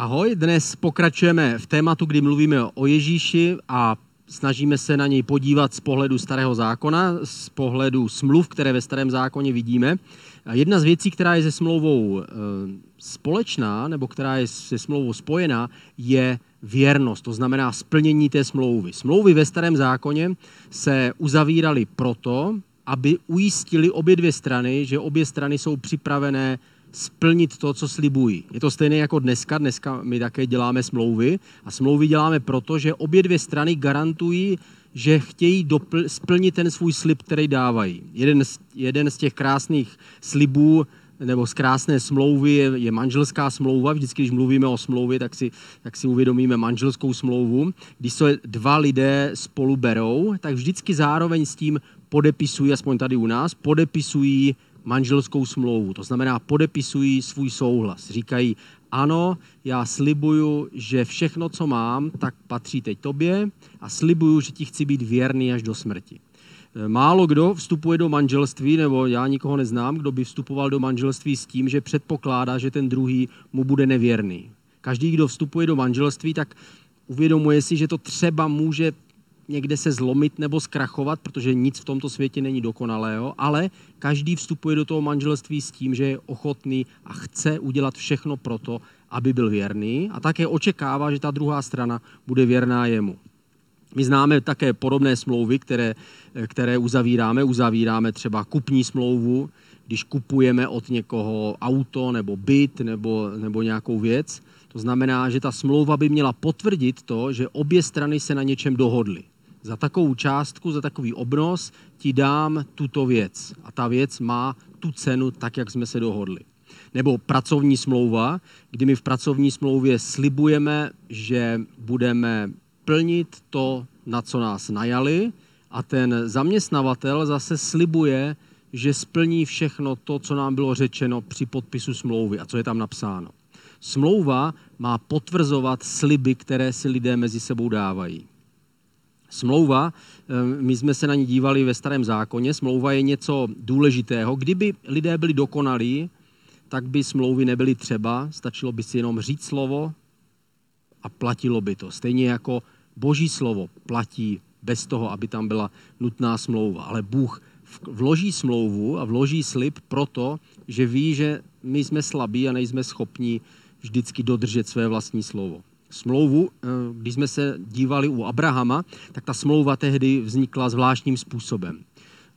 Ahoj, dnes pokračujeme v tématu, kdy mluvíme o Ježíši a snažíme se na něj podívat z pohledu starého zákona, z pohledu smluv, které ve starém zákoně vidíme. Jedna z věcí, která je se smlouvou eh, společná, nebo která je se smlouvou spojená, je věrnost, to znamená splnění té smlouvy. Smlouvy ve starém zákoně se uzavíraly proto, aby ujistili obě dvě strany, že obě strany jsou připravené splnit to, co slibují. Je to stejné jako dneska. Dneska my také děláme smlouvy a smlouvy děláme proto, že obě dvě strany garantují, že chtějí dopl- splnit ten svůj slib, který dávají. Jeden z, jeden z těch krásných slibů nebo z krásné smlouvy je, je manželská smlouva. Vždycky, když mluvíme o smlouvě, tak si, tak si uvědomíme manželskou smlouvu. Když se dva lidé spolu berou, tak vždycky zároveň s tím podepisují, aspoň tady u nás, podepisují manželskou smlouvu. To znamená, podepisují svůj souhlas. Říkají, ano, já slibuju, že všechno, co mám, tak patří teď tobě a slibuju, že ti chci být věrný až do smrti. E, málo kdo vstupuje do manželství, nebo já nikoho neznám, kdo by vstupoval do manželství s tím, že předpokládá, že ten druhý mu bude nevěrný. Každý, kdo vstupuje do manželství, tak uvědomuje si, že to třeba může někde se zlomit nebo zkrachovat, protože nic v tomto světě není dokonalého, ale každý vstupuje do toho manželství s tím, že je ochotný a chce udělat všechno pro to, aby byl věrný a také očekává, že ta druhá strana bude věrná jemu. My známe také podobné smlouvy, které, které uzavíráme. Uzavíráme třeba kupní smlouvu, když kupujeme od někoho auto nebo byt nebo, nebo nějakou věc. To znamená, že ta smlouva by měla potvrdit to, že obě strany se na něčem dohodly za takovou částku, za takový obnos ti dám tuto věc. A ta věc má tu cenu tak, jak jsme se dohodli. Nebo pracovní smlouva, kdy my v pracovní smlouvě slibujeme, že budeme plnit to, na co nás najali, a ten zaměstnavatel zase slibuje, že splní všechno to, co nám bylo řečeno při podpisu smlouvy a co je tam napsáno. Smlouva má potvrzovat sliby, které si lidé mezi sebou dávají. Smlouva, eh, my jsme se na ní dívali ve starém zákoně, smlouva je něco důležitého. Kdyby lidé byli dokonalí, tak by smlouvy nebyly třeba, stačilo by si jenom říct slovo a platilo by to. Stejně jako boží slovo platí bez toho, aby tam byla nutná smlouva. Ale Bůh vloží smlouvu a vloží slib proto, že ví, že my jsme slabí a nejsme schopni vždycky dodržet své vlastní slovo smlouvu, eh, když jsme se dívali u Abrahama, tak ta smlouva tehdy vznikla zvláštním způsobem.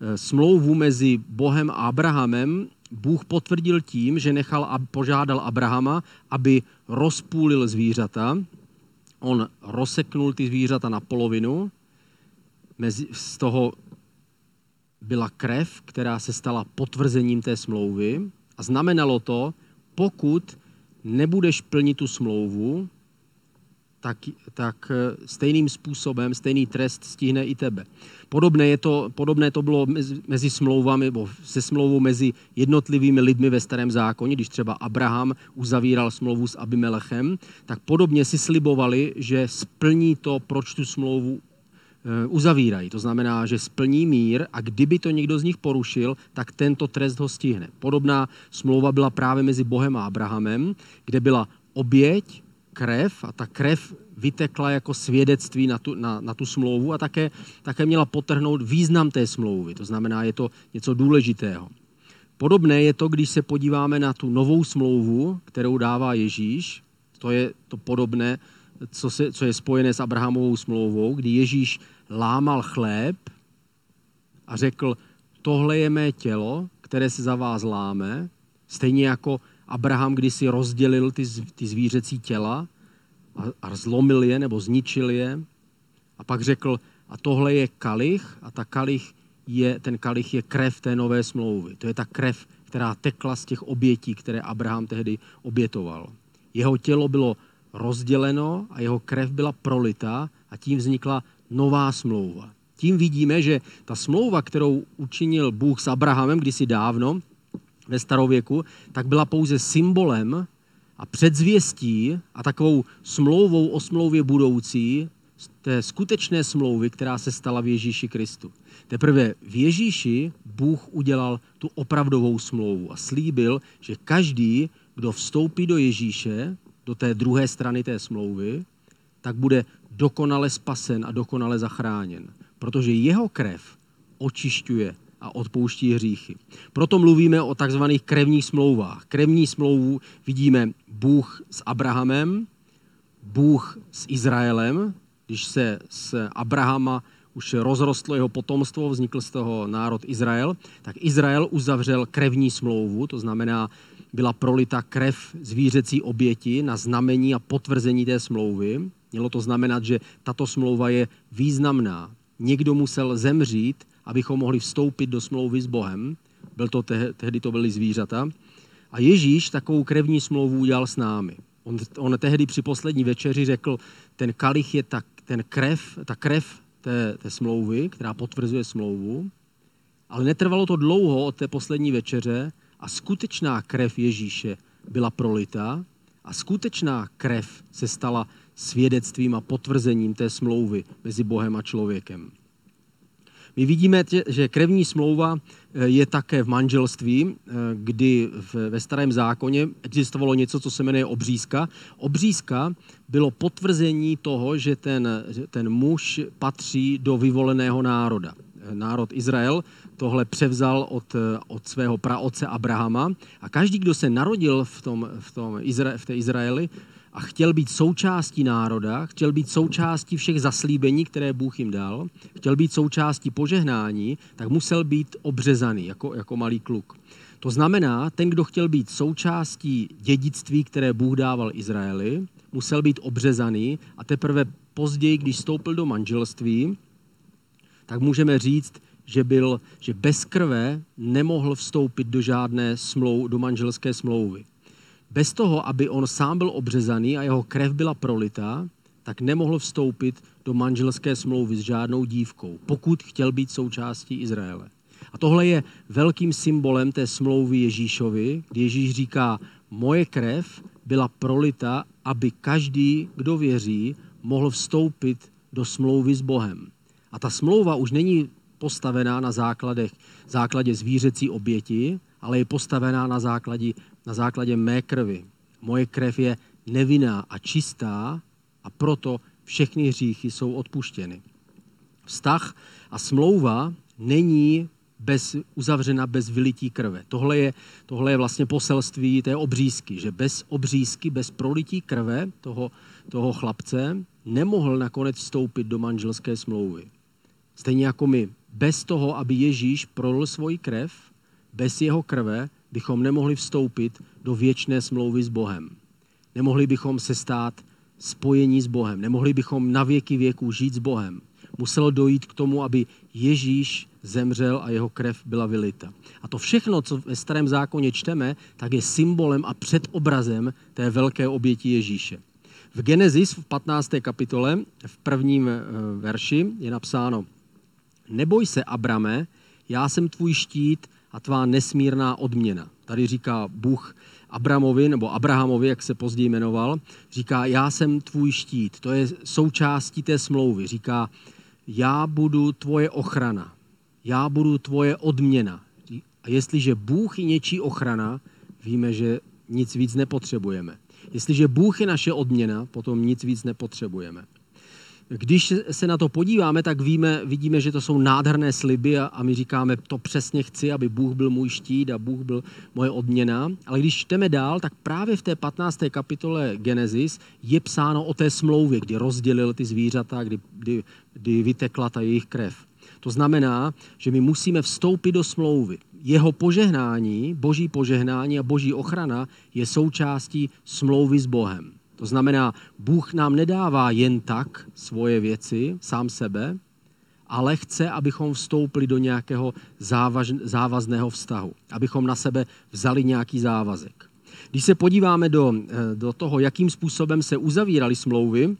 Eh, smlouvu mezi Bohem a Abrahamem Bůh potvrdil tím, že nechal a požádal Abrahama, aby rozpůlil zvířata. On rozseknul ty zvířata na polovinu. Mezi, z toho byla krev, která se stala potvrzením té smlouvy. A znamenalo to, pokud nebudeš plnit tu smlouvu, tak, tak eh, stejným způsobem, stejný trest stihne i tebe. Podobné, je to, podobné to bylo mezi, mezi smlouvami, nebo se smlouvou mezi jednotlivými lidmi ve starém zákoně, když třeba Abraham uzavíral smlouvu s Abimelechem, tak podobně si slibovali, že splní to, proč tu smlouvu eh, uzavírají. To znamená, že splní mír a kdyby to někdo z nich porušil, tak tento trest ho stihne. Podobná smlouva byla právě mezi Bohem a Abrahamem, kde byla oběť krev a ta krev vytekla jako svědectví na tu, na, na tu smlouvu a také, také měla potrhnout význam té smlouvy. To znamená, je to něco důležitého. Podobné je to, když se podíváme na tu novou smlouvu, kterou dává Ježíš. To je to podobné, co, se, co je spojené s Abrahamovou smlouvou, kdy Ježíš lámal chléb a řekl, tohle je mé tělo, které se za vás láme, stejně jako Abraham kdysi rozdělil ty, ty zvířecí těla a, a zlomil je nebo zničil je a pak řekl, a tohle je kalich a ta kalich je, ten kalich je krev té nové smlouvy. To je ta krev, která tekla z těch obětí, které Abraham tehdy obětoval. Jeho tělo bylo rozděleno a jeho krev byla prolita a tím vznikla nová smlouva. Tím vidíme, že ta smlouva, kterou učinil Bůh s Abrahamem kdysi dávno, ve starověku, tak byla pouze symbolem a předzvěstí a takovou smlouvou o smlouvě budoucí té skutečné smlouvy, která se stala v Ježíši Kristu. Teprve v Ježíši Bůh udělal tu opravdovou smlouvu a slíbil, že každý, kdo vstoupí do Ježíše, do té druhé strany té smlouvy, tak bude dokonale spasen a dokonale zachráněn. Protože jeho krev očišťuje a odpouští hříchy. Proto mluvíme o takzvaných krevních smlouvách. Krevní smlouvu vidíme Bůh s Abrahamem, Bůh s Izraelem, když se z Abrahama už rozrostlo jeho potomstvo, vznikl z toho národ Izrael, tak Izrael uzavřel krevní smlouvu, to znamená, byla prolita krev zvířecí oběti na znamení a potvrzení té smlouvy. Mělo to znamenat, že tato smlouva je významná. Někdo musel zemřít, abychom mohli vstoupit do smlouvy s Bohem. Byl to te- tehdy to byly zvířata. A Ježíš takovou krevní smlouvu udělal s námi. On, on tehdy při poslední večeři řekl, ten kalich je ta, ten krev, ta krev té, té smlouvy, která potvrzuje smlouvu, ale netrvalo to dlouho od té poslední večeře a skutečná krev Ježíše byla prolita a skutečná krev se stala svědectvím a potvrzením té smlouvy mezi Bohem a člověkem. My vidíme, že krevní smlouva eh, je také v manželství, eh, kdy ve starém zákoně existovalo něco, co se jmenuje obřízka. Obřízka bylo potvrzení toho, že ten, ten muž patří do vyvoleného národa. Eh, národ Izrael tohle převzal od, od svého praoce Abrahama a každý, kdo se narodil v, tom, v, tom v té Izraeli, a chtěl být součástí národa, chtěl být součástí všech zaslíbení, které Bůh jim dal, chtěl být součástí požehnání, tak musel být obřezaný jako, jako malý kluk. To znamená, ten, kdo chtěl být součástí dědictví, které Bůh dával Izraeli, musel být obřezaný a teprve později, když vstoupil do manželství, tak můžeme říct, že, byl, že bez krve nemohl vstoupit do žádné smlou, do manželské smlouvy bez toho, aby on sám byl obřezaný a jeho krev byla prolitá, tak nemohl vstoupit do manželské smlouvy s žádnou dívkou, pokud chtěl být součástí Izraele. A tohle je velkým symbolem té smlouvy Ježíšovi, kdy Ježíš říká, moje krev byla prolita, aby každý, kdo věří, mohl vstoupit do smlouvy s Bohem. A ta smlouva už není postavená na základech, základě zvířecí oběti, ale je postavená na základě na základě mé krvi. Moje krev je nevinná a čistá a proto všechny hříchy jsou odpuštěny. Vztah a smlouva není bez, uzavřena bez vylití krve. Tohle je, tohle je vlastně poselství té obřízky, že bez obřízky, bez prolití krve toho, toho chlapce nemohl nakonec vstoupit do manželské smlouvy. Stejně jako my. Bez toho, aby Ježíš prolil svoji krev, bez jeho krve bychom nemohli vstoupit do věčné smlouvy s Bohem. Nemohli bychom se stát spojení s Bohem. Nemohli bychom na věky věků žít s Bohem. Muselo dojít k tomu, aby Ježíš zemřel a jeho krev byla vylita. A to všechno, co ve starém zákoně čteme, tak je symbolem a předobrazem té velké oběti Ježíše. V Genesis v 15. kapitole, v prvním eh, verši je napsáno Neboj se, Abrame, já jsem tvůj štít a tvá nesmírná odměna. Tady říká Bůh Abramovi, nebo Abrahamovi, jak se později jmenoval, říká, já jsem tvůj štít. To je součástí té smlouvy. Říká, já budu tvoje ochrana, já budu tvoje odměna. A jestliže Bůh je něčí ochrana, víme, že nic víc nepotřebujeme. Jestliže Bůh je naše odměna, potom nic víc nepotřebujeme. Když se na to podíváme, tak víme, vidíme, že to jsou nádherné sliby a, a my říkáme, to přesně chci, aby Bůh byl můj štít a Bůh byl moje odměna. Ale když čteme dál, tak právě v té 15. kapitole Genesis je psáno o té smlouvě, kdy rozdělil ty zvířata, kdy, kdy, kdy vytekla ta jejich krev. To znamená, že my musíme vstoupit do smlouvy. Jeho požehnání, boží požehnání a boží ochrana je součástí smlouvy s Bohem. To znamená, Bůh nám nedává jen tak svoje věci, sám sebe, ale chce, abychom vstoupili do nějakého závaž, závazného vztahu, abychom na sebe vzali nějaký závazek. Když se podíváme do, eh, do toho, jakým způsobem se uzavíraly smlouvy,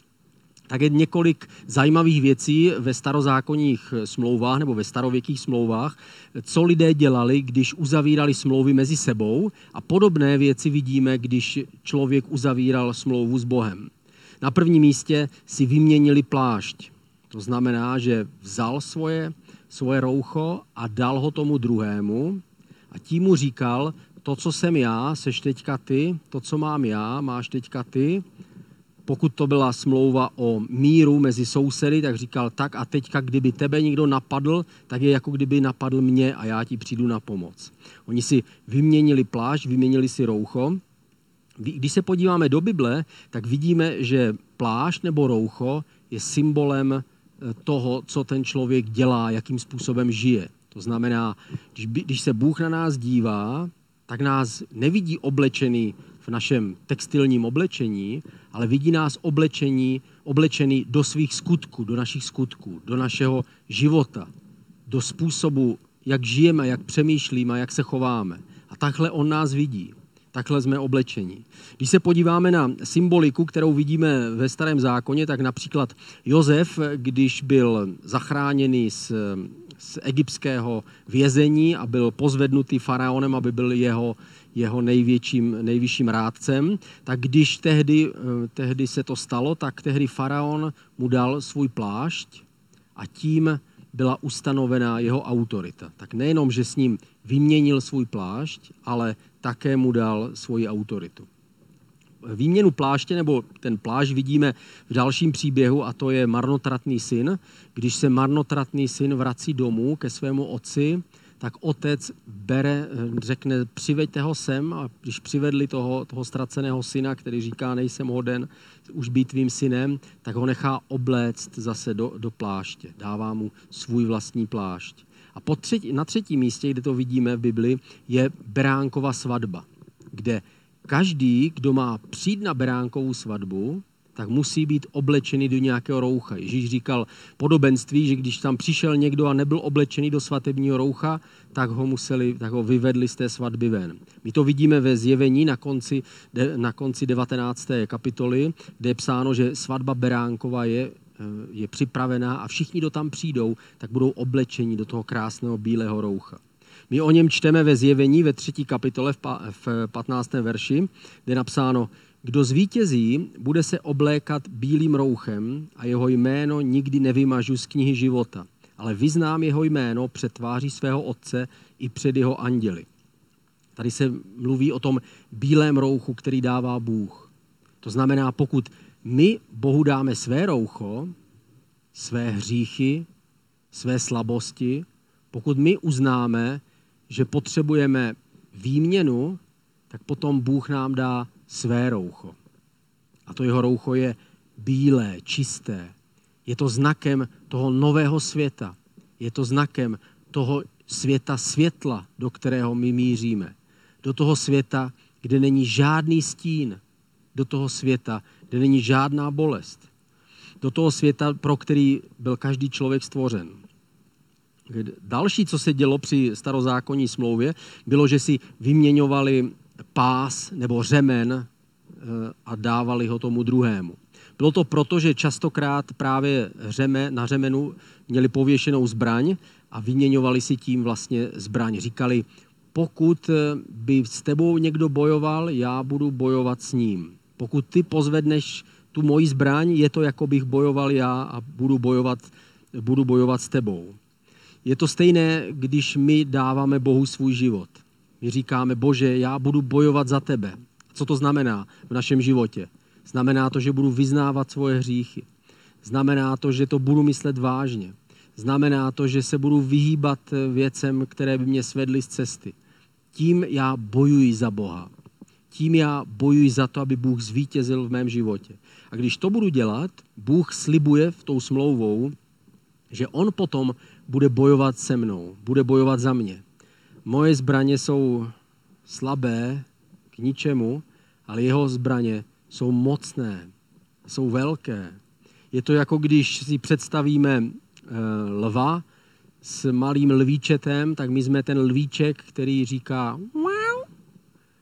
tak je několik zajímavých věcí ve starozákonních smlouvách nebo ve starověkých smlouvách, co lidé dělali, když uzavírali smlouvy mezi sebou a podobné věci vidíme, když člověk uzavíral smlouvu s Bohem. Na prvním místě si vyměnili plášť. To znamená, že vzal svoje, svoje roucho a dal ho tomu druhému a tím mu říkal, to, co jsem já, seš teďka ty, to, co mám já, máš teďka ty. Pokud to byla smlouva o míru mezi sousedy, tak říkal tak a teďka, kdyby tebe někdo napadl, tak je jako kdyby napadl mě a já ti přijdu na pomoc. Oni si vyměnili plášť, vyměnili si roucho. Když se podíváme do Bible, tak vidíme, že plášť nebo roucho je symbolem eh, toho, co ten člověk dělá, jakým způsobem žije. To znamená, když se Bůh na nás dívá, tak nás nevidí oblečený v našem textilním oblečení, ale vidí nás oblečení, oblečený do svých skutků, do našich skutků, do našeho života, do způsobu, jak žijeme, jak přemýšlíme, jak se chováme. A takhle on nás vidí. Takhle jsme oblečení. Když se podíváme na symboliku, kterou vidíme ve starém zákoně, tak například Jozef, když byl zachráněný z z egyptského vězení a byl pozvednutý faraonem, aby byl jeho, jeho největším, nejvyšším rádcem, tak když tehdy, eh, tehdy se to stalo, tak tehdy faraon mu dal svůj plášť a tím byla ustanovená jeho autorita. Tak nejenom, že s ním vyměnil svůj plášť, ale také mu dal svoji autoritu výměnu pláště, nebo ten plášť vidíme v dalším příběhu a to je marnotratný syn. Když se marnotratný syn vrací domů ke svému otci, tak otec bere, řekne, přiveďte ho sem a když přivedli toho, toho ztraceného syna, který říká, nejsem hoden už být tvým synem, tak ho nechá obléct zase do, do pláště. Dává mu svůj vlastní plášť. A po třetí, na třetím místě, kde to vidíme v Bibli, je Beránkova svatba, kde každý, kdo má přijít na beránkovou svatbu, tak musí být oblečený do nějakého roucha. Ježíš říkal podobenství, že když tam přišel někdo a nebyl oblečený do svatebního roucha, tak ho, museli, tak ho vyvedli z té svatby ven. My to vidíme ve zjevení na konci, na konci 19. kapitoly, kde je psáno, že svatba Beránkova je, eh, je připravená a všichni, kdo tam přijdou, tak budou oblečeni do toho krásného bílého roucha. My o něm čteme ve zjevení ve třetí kapitole v 15. verši, kde je napsáno, kdo zvítězí, bude se oblékat bílým rouchem a jeho jméno nikdy nevymažu z knihy života, ale vyznám jeho jméno před tváří svého otce i před jeho anděli. Tady se mluví o tom bílém rouchu, který dává Bůh. To znamená, pokud my Bohu dáme své roucho, své hříchy, své slabosti, pokud my uznáme, že potřebujeme výměnu, tak potom Bůh nám dá své roucho. A to jeho roucho je bílé, čisté. Je to znakem toho nového světa. Je to znakem toho světa světla, do kterého my míříme. Do toho světa, kde není žádný stín. Do toho světa, kde není žádná bolest. Do toho světa, pro který byl každý člověk stvořen. Další, co se dělo při starozákonní smlouvě, bylo, že si vyměňovali pás nebo řemen eh, a dávali ho tomu druhému. Bylo to proto, že častokrát právě řeme, na řemenu měli pověšenou zbraň a vyměňovali si tím vlastně zbraň. Říkali, pokud eh, by s tebou někdo bojoval, já budu bojovat s ním. Pokud ty pozvedneš tu moji zbraň, je to, jako bych bojoval já a budu bojovat, budu bojovat s tebou. Je to stejné, když my dáváme Bohu svůj život. My říkáme, Bože, já budu bojovat za tebe. Co to znamená v našem životě? Znamená to, že budu vyznávat svoje hříchy. Znamená to, že to budu myslet vážně. Znamená to, že se budu vyhýbat věcem, které by mě svedly z cesty. Tím já bojuji za Boha. Tím já bojuji za to, aby Bůh zvítězil v mém životě. A když to budu dělat, Bůh slibuje v tou smlouvou, že on potom bude bojovat se mnou, bude bojovat za mě. Moje zbraně jsou slabé k ničemu, ale jeho zbraně jsou mocné, jsou velké. Je to jako když si představíme eh, lva s malým lvíčetem, tak my jsme ten lvíček, který říká wow,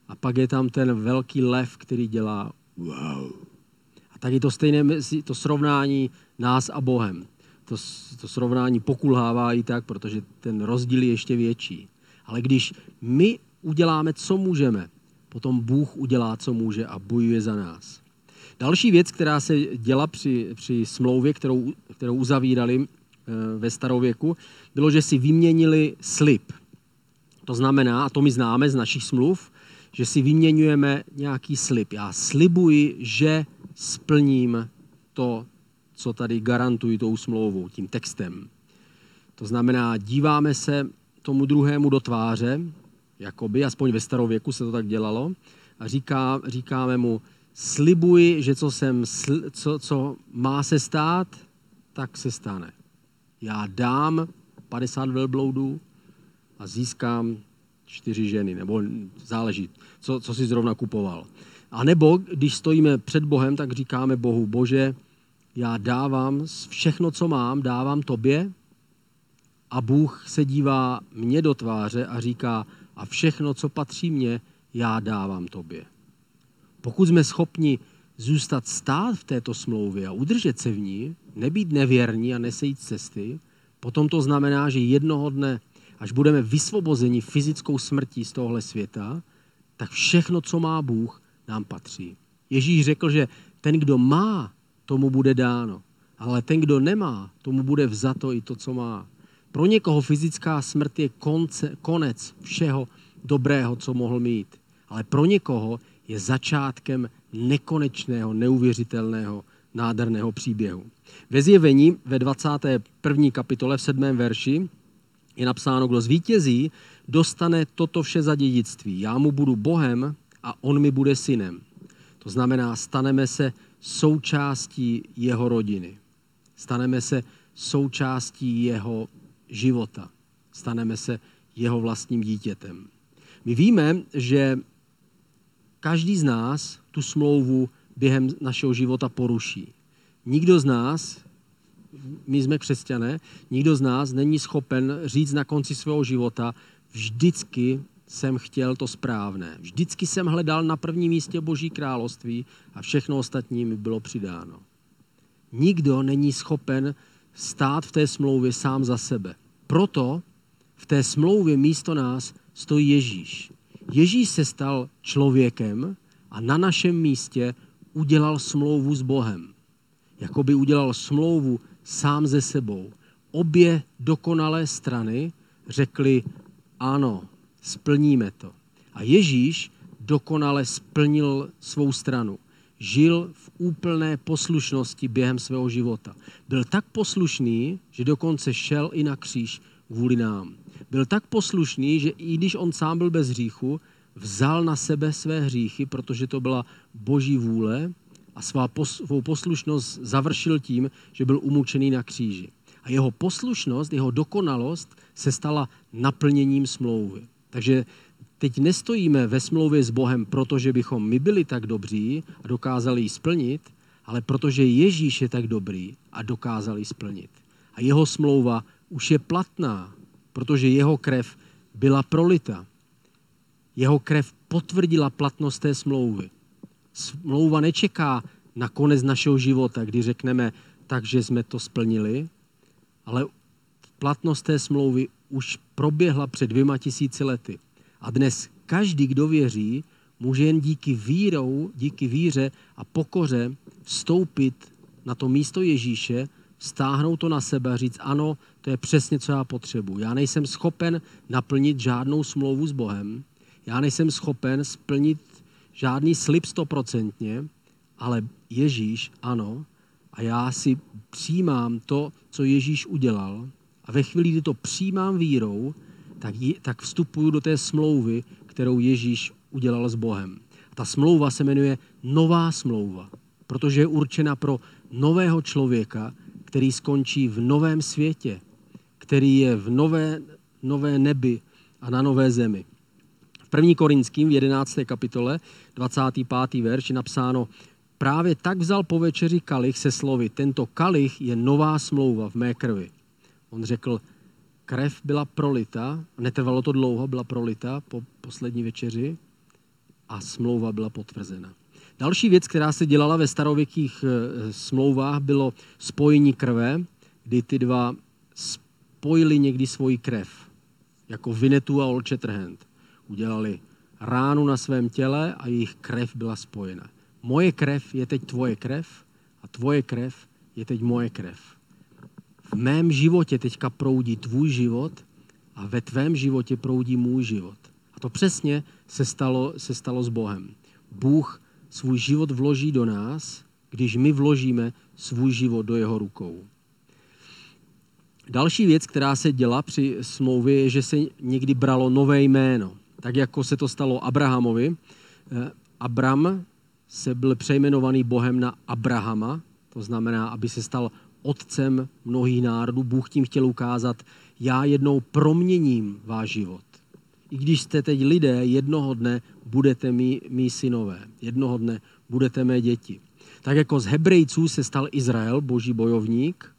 a pak je tam ten velký lev, který dělá wow. A tak je to stejné to srovnání nás a Bohem to, to srovnání pokulhává i tak, protože ten rozdíl je ještě větší. Ale když my uděláme, co můžeme, potom Bůh udělá, co může a bojuje za nás. Další věc, která se děla při, při smlouvě, kterou, kterou uzavírali e, ve starověku, bylo, že si vyměnili slib. To znamená, a to my známe z našich smluv, že si vyměňujeme nějaký slib. Já slibuji, že splním to, co tady garantuji tou smlouvou, tím textem. To znamená, díváme se tomu druhému do tváře, jakoby, aspoň ve starověku se to tak dělalo, a říká, říkáme mu, slibuji, že co, jsem, co, co má se stát, tak se stane. Já dám 50 velbloudů a získám čtyři ženy, nebo záleží, co, co si zrovna kupoval. A nebo když stojíme před Bohem, tak říkáme Bohu, Bože, já dávám všechno, co mám, dávám tobě a Bůh se dívá mě do tváře a říká, a všechno, co patří mně, já dávám tobě. Pokud jsme schopni zůstat stát v této smlouvě a udržet se v ní, nebýt nevěrní a nesejít cesty, potom to znamená, že jednoho dne, až budeme vysvobozeni fyzickou smrtí z tohle světa, tak všechno, co má Bůh, nám patří. Ježíš řekl, že ten, kdo má, tomu bude dáno. Ale ten, kdo nemá, tomu bude vzato i to, co má. Pro někoho fyzická smrt je konce, konec všeho dobrého, co mohl mít. Ale pro někoho je začátkem nekonečného, neuvěřitelného, nádherného příběhu. Ve zjevení ve 21. kapitole v 7. verši je napsáno, kdo zvítězí, dostane toto vše za dědictví. Já mu budu Bohem a on mi bude synem. To znamená, staneme se součástí jeho rodiny. Staneme se součástí jeho života. Staneme se jeho vlastním dítětem. My víme, že každý z nás tu smlouvu během našeho života poruší. Nikdo z nás, my jsme křesťané, nikdo z nás není schopen říct na konci svého života, vždycky jsem chtěl to správné. Vždycky jsem hledal na prvním místě Boží království a všechno ostatní mi bylo přidáno. Nikdo není schopen stát v té smlouvě sám za sebe. Proto v té smlouvě místo nás stojí Ježíš. Ježíš se stal člověkem a na našem místě udělal smlouvu s Bohem. Jakoby udělal smlouvu sám ze sebou. Obě dokonalé strany řekly ano, splníme to. A Ježíš dokonale splnil svou stranu. Žil v úplné poslušnosti během svého života. Byl tak poslušný, že dokonce šel i na kříž kvůli nám. Byl tak poslušný, že i když on sám byl bez hříchu, vzal na sebe své hříchy, protože to byla boží vůle a svou poslušnost završil tím, že byl umučený na kříži. A jeho poslušnost, jeho dokonalost se stala naplněním smlouvy. Takže teď nestojíme ve smlouvě s Bohem, protože bychom my byli tak dobří a dokázali ji splnit, ale protože Ježíš je tak dobrý a dokázal ji splnit. A jeho smlouva už je platná, protože jeho krev byla prolita. Jeho krev potvrdila platnost té smlouvy. Smlouva nečeká na konec našeho života, kdy řekneme, takže jsme to splnili, ale platnost té smlouvy už proběhla před dvěma tisíci lety. A dnes každý, kdo věří, může jen díky vírou, díky víře a pokoře vstoupit na to místo Ježíše, stáhnout to na sebe a říct, ano, to je přesně, co já potřebuji. Já nejsem schopen naplnit žádnou smlouvu s Bohem, já nejsem schopen splnit žádný slib stoprocentně, ale Ježíš ano, a já si přijímám to, co Ježíš udělal. A ve chvíli, kdy to přijímám vírou, tak, tak vstupuju do té smlouvy, kterou Ježíš udělal s Bohem. Ta smlouva se jmenuje Nová smlouva, protože je určena pro nového člověka, který skončí v novém světě, který je v nové, nové nebi a na nové zemi. V 1. Korinským v 11. kapitole 25. verš je napsáno Právě tak vzal po večeři kalich se slovy Tento kalich je nová smlouva v mé krvi. On řekl, krev byla prolita, netrvalo to dlouho, byla prolita po poslední večeři a smlouva byla potvrzena. Další věc, která se dělala ve starověkých eh, smlouvách, bylo spojení krve, kdy ty dva spojili někdy svoji krev, jako Vinetu a Old. Udělali ránu na svém těle a jejich krev byla spojena. Moje krev je teď tvoje krev a tvoje krev je teď moje krev v mém životě teďka proudí tvůj život a ve tvém životě proudí můj život. A to přesně se stalo, se stalo s Bohem. Bůh svůj život vloží do nás, když my vložíme svůj život do jeho rukou. Další věc, která se děla při smlouvě, je, že se někdy bralo nové jméno. Tak jako se to stalo Abrahamovi. Eh, Abram se byl přejmenovaný Bohem na Abrahama, to znamená, aby se stal otcem mnohých národů. Bůh tím chtěl ukázat, já jednou proměním váš život. I když jste teď lidé, jednoho dne budete mý, mý synové. Jednoho dne budete mé děti. Tak jako z Hebrejců se stal Izrael, boží bojovník,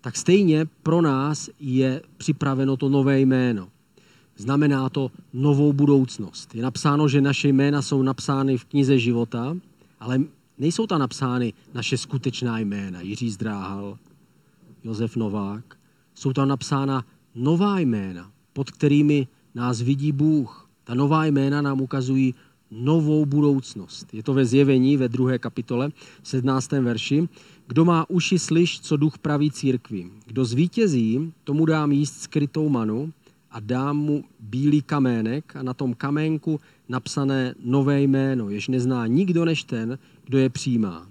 tak stejně pro nás je připraveno to nové jméno. Znamená to novou budoucnost. Je napsáno, že naše jména jsou napsány v knize života, ale nejsou tam napsány naše skutečná jména. Jiří Zdráhal, Josef Novák. Jsou tam napsána nová jména, pod kterými nás vidí Bůh. Ta nová jména nám ukazují novou budoucnost. Je to ve zjevení ve druhé kapitole, v 17. verši. Kdo má uši, slyš, co duch praví církvi. Kdo zvítězí, tomu dám jíst skrytou manu a dám mu bílý kamének a na tom kaménku napsané nové jméno, jež nezná nikdo než ten, kdo je přijímá.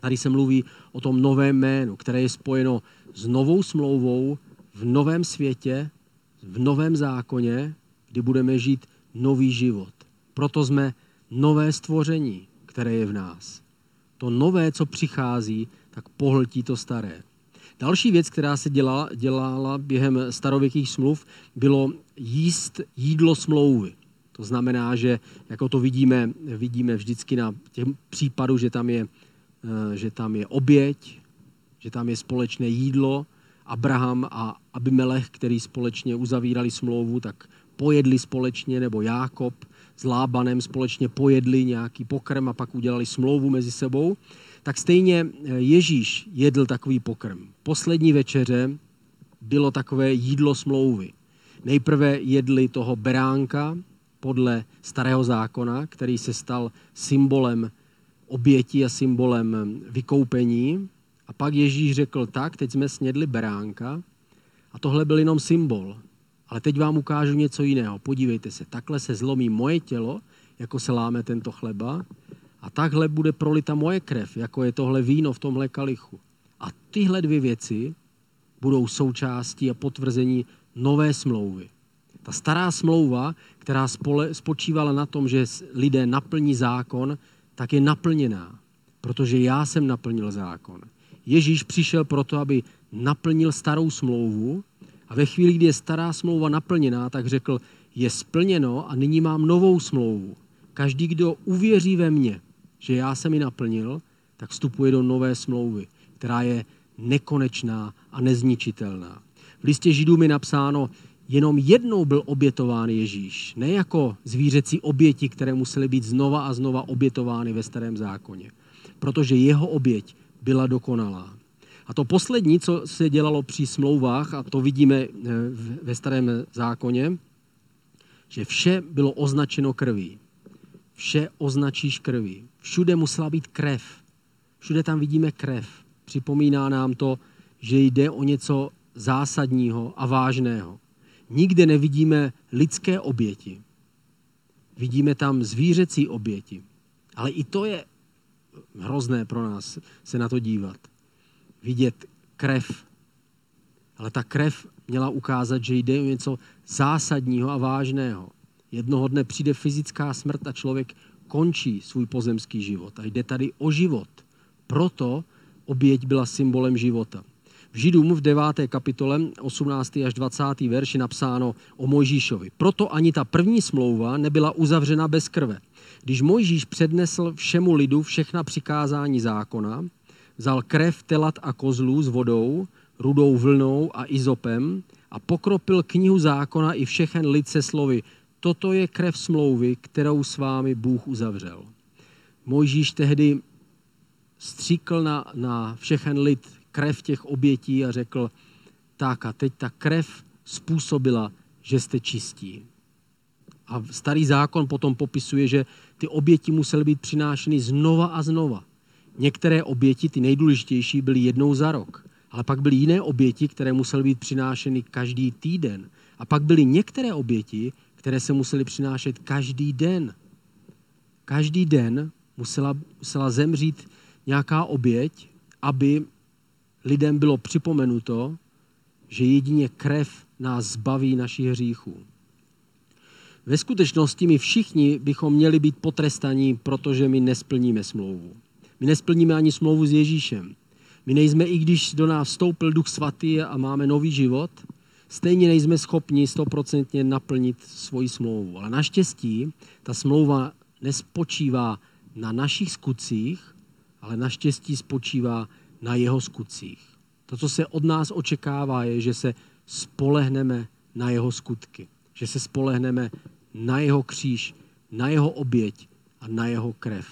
Tady se mluví o tom novém jménu, které je spojeno s novou smlouvou v novém světě, v novém zákoně, kdy budeme žít nový život. Proto jsme nové stvoření, které je v nás. To nové, co přichází, tak pohltí to staré. Další věc, která se dělala, dělala během starověkých smluv, bylo jíst jídlo smlouvy. To znamená, že jako to vidíme, vidíme vždycky na těch případu, že tam je, eh, že tam je oběť, že tam je společné jídlo. Abraham a Abimelech, který společně uzavírali smlouvu, tak pojedli společně, nebo Jákob s Lábanem společně pojedli nějaký pokrm a pak udělali smlouvu mezi sebou, tak stejně eh, Ježíš jedl takový pokrm. Poslední večeře bylo takové jídlo smlouvy. Nejprve jedli toho beránka podle starého zákona, který se stal symbolem oběti a symbolem vykoupení. A pak Ježíš řekl, tak, teď jsme snědli beránka a tohle byl jenom symbol. Ale teď vám ukážu něco jiného. Podívejte se, takhle se zlomí moje tělo, jako se láme tento chleba, a takhle bude prolita moje krev, jako je tohle víno v tomhle kalichu. A tyhle dvě věci budou součástí a potvrzení nové smlouvy. Ta stará smlouva, která spole, spočívala na tom, že lidé naplní zákon, tak je naplněná, protože já jsem naplnil zákon. Ježíš přišel proto, aby naplnil starou smlouvu a ve chvíli, kdy je stará smlouva naplněná, tak řekl, je splněno a nyní mám novou smlouvu. Každý, kdo uvěří ve mně, že já jsem ji naplnil, tak vstupuje do nové smlouvy, která je nekonečná a nezničitelná. V listě Židům je napsáno, jenom jednou byl obětován Ježíš, ne jako zvířecí oběti, které musely být znova a znova obětovány ve starém zákoně, protože jeho oběť byla dokonalá. A to poslední, co se dělalo při smlouvách, a to vidíme eh, ve starém zákoně, že vše bylo označeno krví. Vše označíš krví. Všude musela být krev. Všude tam vidíme krev. Připomíná nám to, že jde o něco zásadního a vážného. Nikde nevidíme lidské oběti. Vidíme tam zvířecí oběti. Ale i to je hrozné pro nás se na to dívat vidět krev. Ale ta krev měla ukázat, že jde o něco zásadního a vážného. Jednoho dne přijde fyzická smrt a člověk končí svůj pozemský život. A jde tady o život. Proto oběť byla symbolem života. V Židům v 9. kapitole 18. až 20. verši napsáno o Mojžíšovi. Proto ani ta první smlouva nebyla uzavřena bez krve. Když Mojžíš přednesl všemu lidu všechna přikázání zákona, vzal krev telat a kozlů s vodou, rudou vlnou a izopem a pokropil knihu zákona i všechen lid se slovy. Toto je krev smlouvy, kterou s vámi Bůh uzavřel. Mojžíš tehdy stříkl na, na všechen lid krev těch obětí a řekl, tak a teď ta krev způsobila, že jste čistí. A starý zákon potom popisuje, že ty oběti musely být přinášeny znova a znova. Některé oběti, ty nejdůležitější, byly jednou za rok. Ale pak byly jiné oběti, které musely být přinášeny každý týden A pak byly některé oběti, které se musely přinášet každý den. Každý den musela, musela zemřít nějaká oběť, aby lidem bylo připomenuto, že jedině krev nás zbaví našich hříchů. Ve skutečnosti my všichni bychom měli být potrestaní, protože my nesplníme smlouvu. My nesplníme ani smlouvu s Ježíšem. My nejsme, i když do nás vstoupil Duch Svatý a máme nový život, stejně nejsme schopni stoprocentně naplnit svoji smlouvu. Ale naštěstí ta smlouva nespočívá na našich skutcích, ale naštěstí spočívá na jeho skutcích. To, co se od nás očekává, je, že se spolehneme na jeho skutky. Že se spolehneme na jeho kříž, na jeho oběť a na jeho krev.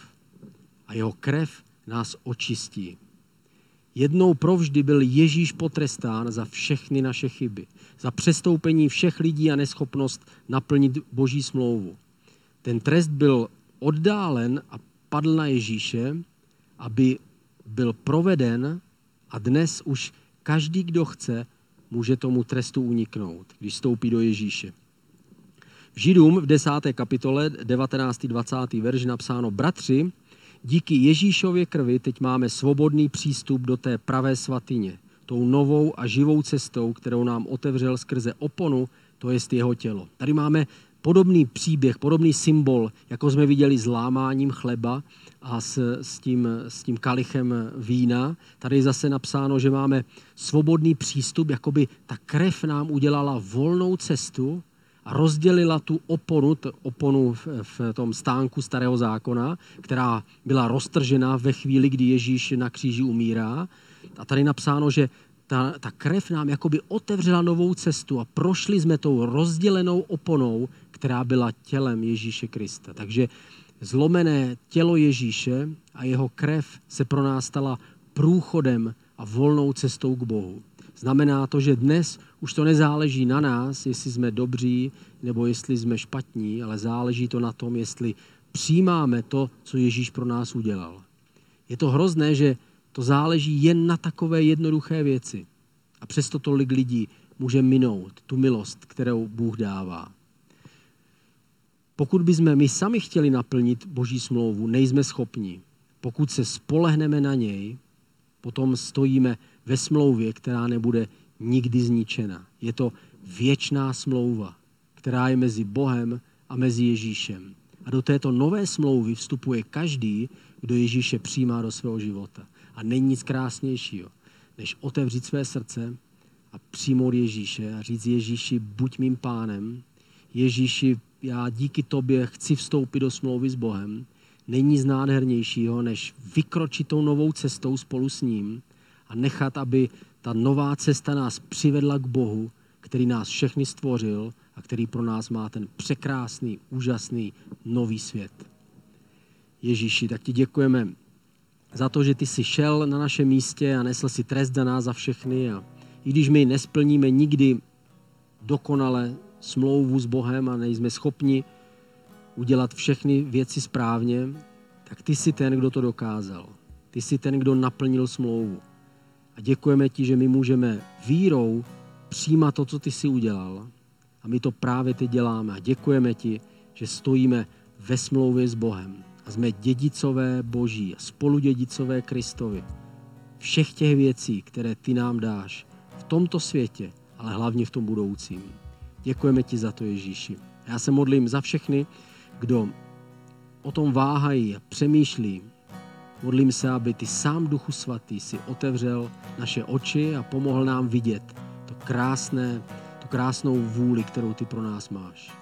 A jeho krev nás očistí. Jednou provždy byl Ježíš potrestán za všechny naše chyby, za přestoupení všech lidí a neschopnost naplnit boží smlouvu. Ten trest byl oddálen a padl na Ježíše, aby byl proveden a dnes už každý, kdo chce, může tomu trestu uniknout, když stoupí do Ježíše. V Židům v 10. kapitole 19. 20. verš napsáno Bratři, díky Ježíšově krvi teď máme svobodný přístup do té pravé svatyně, tou novou a živou cestou, kterou nám otevřel skrze oponu, to jest jeho tělo. Tady máme podobný příběh, podobný symbol, jako jsme viděli s lámáním chleba a s, s, tím, s tím kalichem vína. Tady je zase napsáno, že máme svobodný přístup, jakoby ta krev nám udělala volnou cestu a rozdělila tu oponu, tu oponu v, v tom stánku starého zákona, která byla roztržena ve chvíli, kdy Ježíš na kříži umírá. A tady napsáno, že ta, ta krev nám jakoby otevřela novou cestu a prošli jsme tou rozdělenou oponou, která byla tělem Ježíše Krista. Takže zlomené tělo Ježíše a jeho krev se pro nás stala průchodem a volnou cestou k Bohu. Znamená to, že dnes už to nezáleží na nás, jestli jsme dobří nebo jestli jsme špatní, ale záleží to na tom, jestli přijímáme to, co Ježíš pro nás udělal. Je to hrozné, že to záleží jen na takové jednoduché věci. A přesto tolik lidí může minout tu milost, kterou Bůh dává. Pokud bychom my sami chtěli naplnit Boží smlouvu, nejsme schopni. Pokud se spolehneme na něj, potom stojíme ve smlouvě, která nebude nikdy zničena. Je to věčná smlouva, která je mezi Bohem a mezi Ježíšem. A do této nové smlouvy vstupuje každý, kdo Ježíše přijímá do svého života. A není nic krásnějšího, než otevřít své srdce a přijmout Ježíše a říct Ježíši, buď mým pánem. Ježíši, já díky tobě chci vstoupit do smlouvy s Bohem. Není nic nádhernějšího, než vykročit tou novou cestou spolu s ním a nechat, aby ta nová cesta nás přivedla k Bohu, který nás všechny stvořil a který pro nás má ten překrásný, úžasný nový svět. Ježíši, tak ti děkujeme za to, že ty jsi šel na naše místě a nesl si trest za nás za všechny. A i když my nesplníme nikdy dokonale smlouvu s Bohem a nejsme schopni udělat všechny věci správně, tak ty jsi ten, kdo to dokázal. Ty jsi ten, kdo naplnil smlouvu. A děkujeme ti, že my můžeme vírou přijímat to, co ty jsi udělal. A my to právě teď děláme. A děkujeme ti, že stojíme ve smlouvě s Bohem. A jsme dědicové Boží a spoludědicové Kristovi. Všech těch věcí, které ty nám dáš v tomto světě, ale hlavně v tom budoucím. Děkujeme ti za to, Ježíši. Já se modlím za všechny, kdo o tom váhají a přemýšlí, Modlím se, aby ty sám Duchu Svatý si otevřel naše oči a pomohl nám vidět to krásné, tu krásnou vůli, kterou ty pro nás máš.